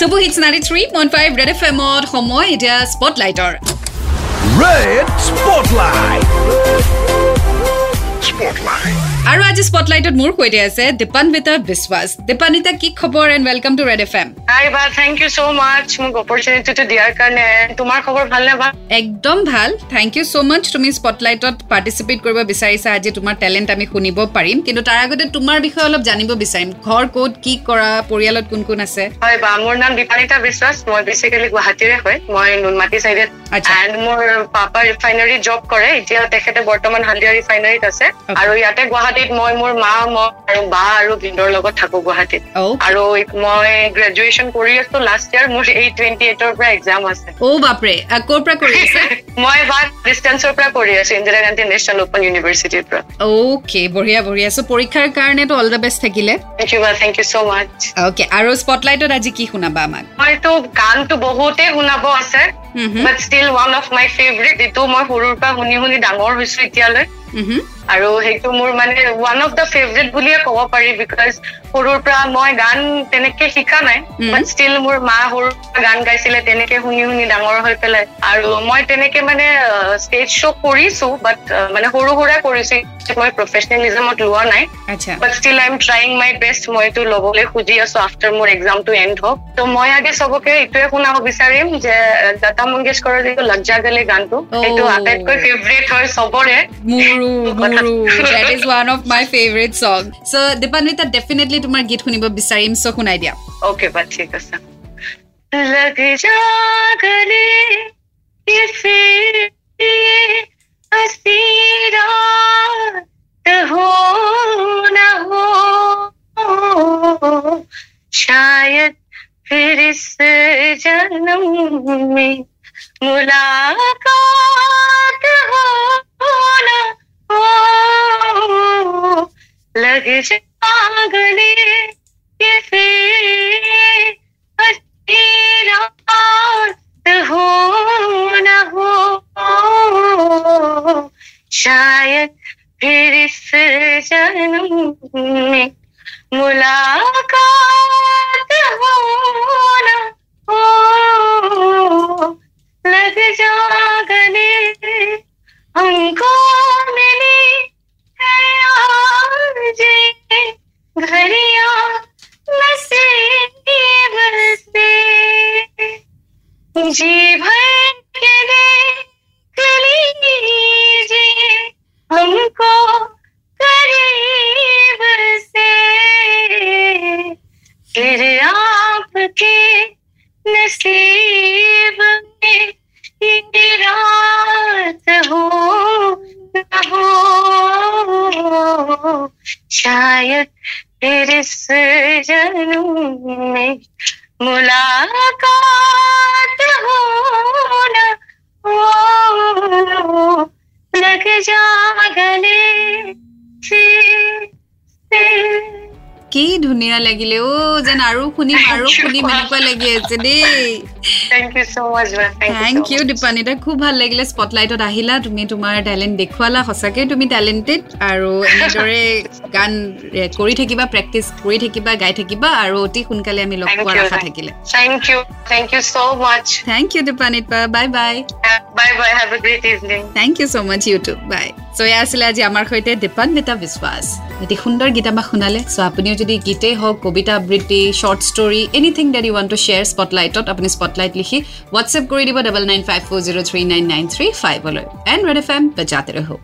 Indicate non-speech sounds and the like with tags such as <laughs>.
চুবু hits ninety three point five Red F এমত সময় এতিয়া স্পটলাইটৰ Red Spotlight. আৰু আজি স্পটলাইটত মোৰ সৈতে আছে দীপান্বিতা বিশ্বাস। দীপান্বিতা কি খবৰ and welcome to Red F M hi বা থেংক ইউ চ' মাছ মোক অপৰচুনিটিটো দিয়াৰ কাৰণে। তোমাৰ খবৰ ভালনে বা একদম ভাল। থেংক ইউ ছ' মাছ তুমি স্পটলাইটত পাৰ্টিচিপেট কৰিব বিচাৰিছা। আজি তোমাৰ টেলেণ্ট আমি শুনিব পাৰিম। কিন্তু তাৰ আগতে তোমাৰ বিষয়ে অলপ জানিব বিচাৰিম। ঘৰ ক'ত কি কৰা পৰিয়ালত কোন কোন আছে? হয় বা মোৰ নাম দীপানিতা বিশ্বাস। মই বেচিকেলি গুৱাহাটীৰে হয়। মই নুনমাটি চাইডে। এণ্ড মোৰ পাপা ৰিফাইনাৰী জব কৰে। এতিয়া তেখেতে বৰ্তমান হালদিয়া ৰিফাইনাৰীত আছে. আৰু ইয়াতে গুৱাহাটীত মই মোৰ মা মই আৰু বা আৰু ভিন্দৰ লগত থাকো গুৱাহাটীত। অ' আৰু মই গ্ৰেজুৱেশ্যন কৰি আছো লাষ্ট ইয়াৰ মোৰ এই টুৱেণ্টি এইটৰ পৰা এক্সাম আছে। অ' বাপৰে! আহ, ক'ৰ পৰা কৰি আছে? <laughs> মই বা ডিষ্টেঞ্চৰ পৰা কৰি আছো ইন্দিৰা গান্ধী নেশ্যনেল ওপেন ইউনিভাৰ্চিটিৰ পৰা। অ'কে বঢ়িয়া বঢ়িয়া। চ' পৰীক্ষাৰ কাৰণেতো অল দ্য বেষ্ট থাকিলে। থেংক ইউ বা thank you so' much okay আৰু স্পটলাইটত আজি কি শুনাবা আমাক? মইতো গানটো বহুতেই শুনাব আছে but still one of my favourite এইটো মই সৰুৰ পৰা শুনি শুনি ডাঙৰ হৈছো এতিয়ালৈ। আৰু সেইটো মোৰ মানে ওৱান অফ দ্য ফেভৰেট বুলিয়ে ক'ব পাৰি বিকজ সৰুৰ পৰা মই গান তেনেকে শিকা নাই। বাট ষ্টিল মোৰ মা সৰুৰ পৰা গান গাইছিলে তেনেকে শুনি শুনি ডাঙৰ হৈ পেলাই। আৰু মই তেনেকে মানে ষ্টেজ শ্ব' কৰিছো বাট মানে সৰু সুৰা কৰিছো মই প্ৰফেচনেলিজমত লোৱা নাই। But still I am trying my best মই এইটো ল'বলৈ খুজি আছো আফটাৰ মোৰ এক্সামটো এণ্ড হওক। ত' মই আগে চবকে এইটোৱে শুনাব বিচাৰিম যে লতা মংগেশকৰৰ যিটো লজ্জা গলে গানটো. সেইটো আটাইতকৈ ফেভৰেট হয় চবৰে। কথা- মোৰো that is one of my favourite song so' Dipanwita definitely তোমাৰ গীত শুনিব বিচাৰিম চ' শুনাই দিয়া ओके बात ठीक है सर लग जा गले ये फिर ये हंसी रात हो न हो शायद फिर इस जन्म में मुलाकात लग जा गले ये फिर हँसी रात हो, न हो। शायद फिर इस जन्म में मुलाकात हो, न हो। लग जा गले हमको घड़ियाँ नसीब से। जी भर के देख लीजिए, हमको करीब से। फिर आपके नसीब में रात हो न हो। फिर इस जन्म में मुलाकात हो न हो लग जा गले কি ধুনীয়া লাগিলে অ' যেন আৰু শুনিম আৰু শুনিম এনেকুৱা লাগি আছে দেই থেংক. ইউ. দীপানিতা খুব ভাল লাগিলে স্পটলাইটত আহিলা তুমি তোমাৰ টেলেণ্ট দেখুৱালা সঁচাকৈ তুমি টেলেণ্টেড আৰু এনেদৰে <laughs> গান এ, কৰি থাকিবা প্ৰেক্টিচ কৰি থাকিবা গাই থাকিবা আৰু অতি সোনকালে আমি লগ পোৱাৰ. আশা থাকিলে Thank you. Thank you so much. Thank you Dipanita bye bye Bye bye. Have a great evening. Thank you so' much YouTube bye চ' এয়া আছিলে আজি আমাৰ সৈতে দীপান্বিতা বিশ্বাস। এটি সুন্দৰ গীত আমাক শুনালে। চ' আপুনিও যদি গীতেই হওক কবিতা আবৃত্তি short story anything that you one to share স্পটলাইটত আপুনি স্পটলাইট লিখি হোৱাটছএপ কৰি দিব double nine five four zero' three nine nine three ফাইভলৈ and red F M বজাতে ৰহো।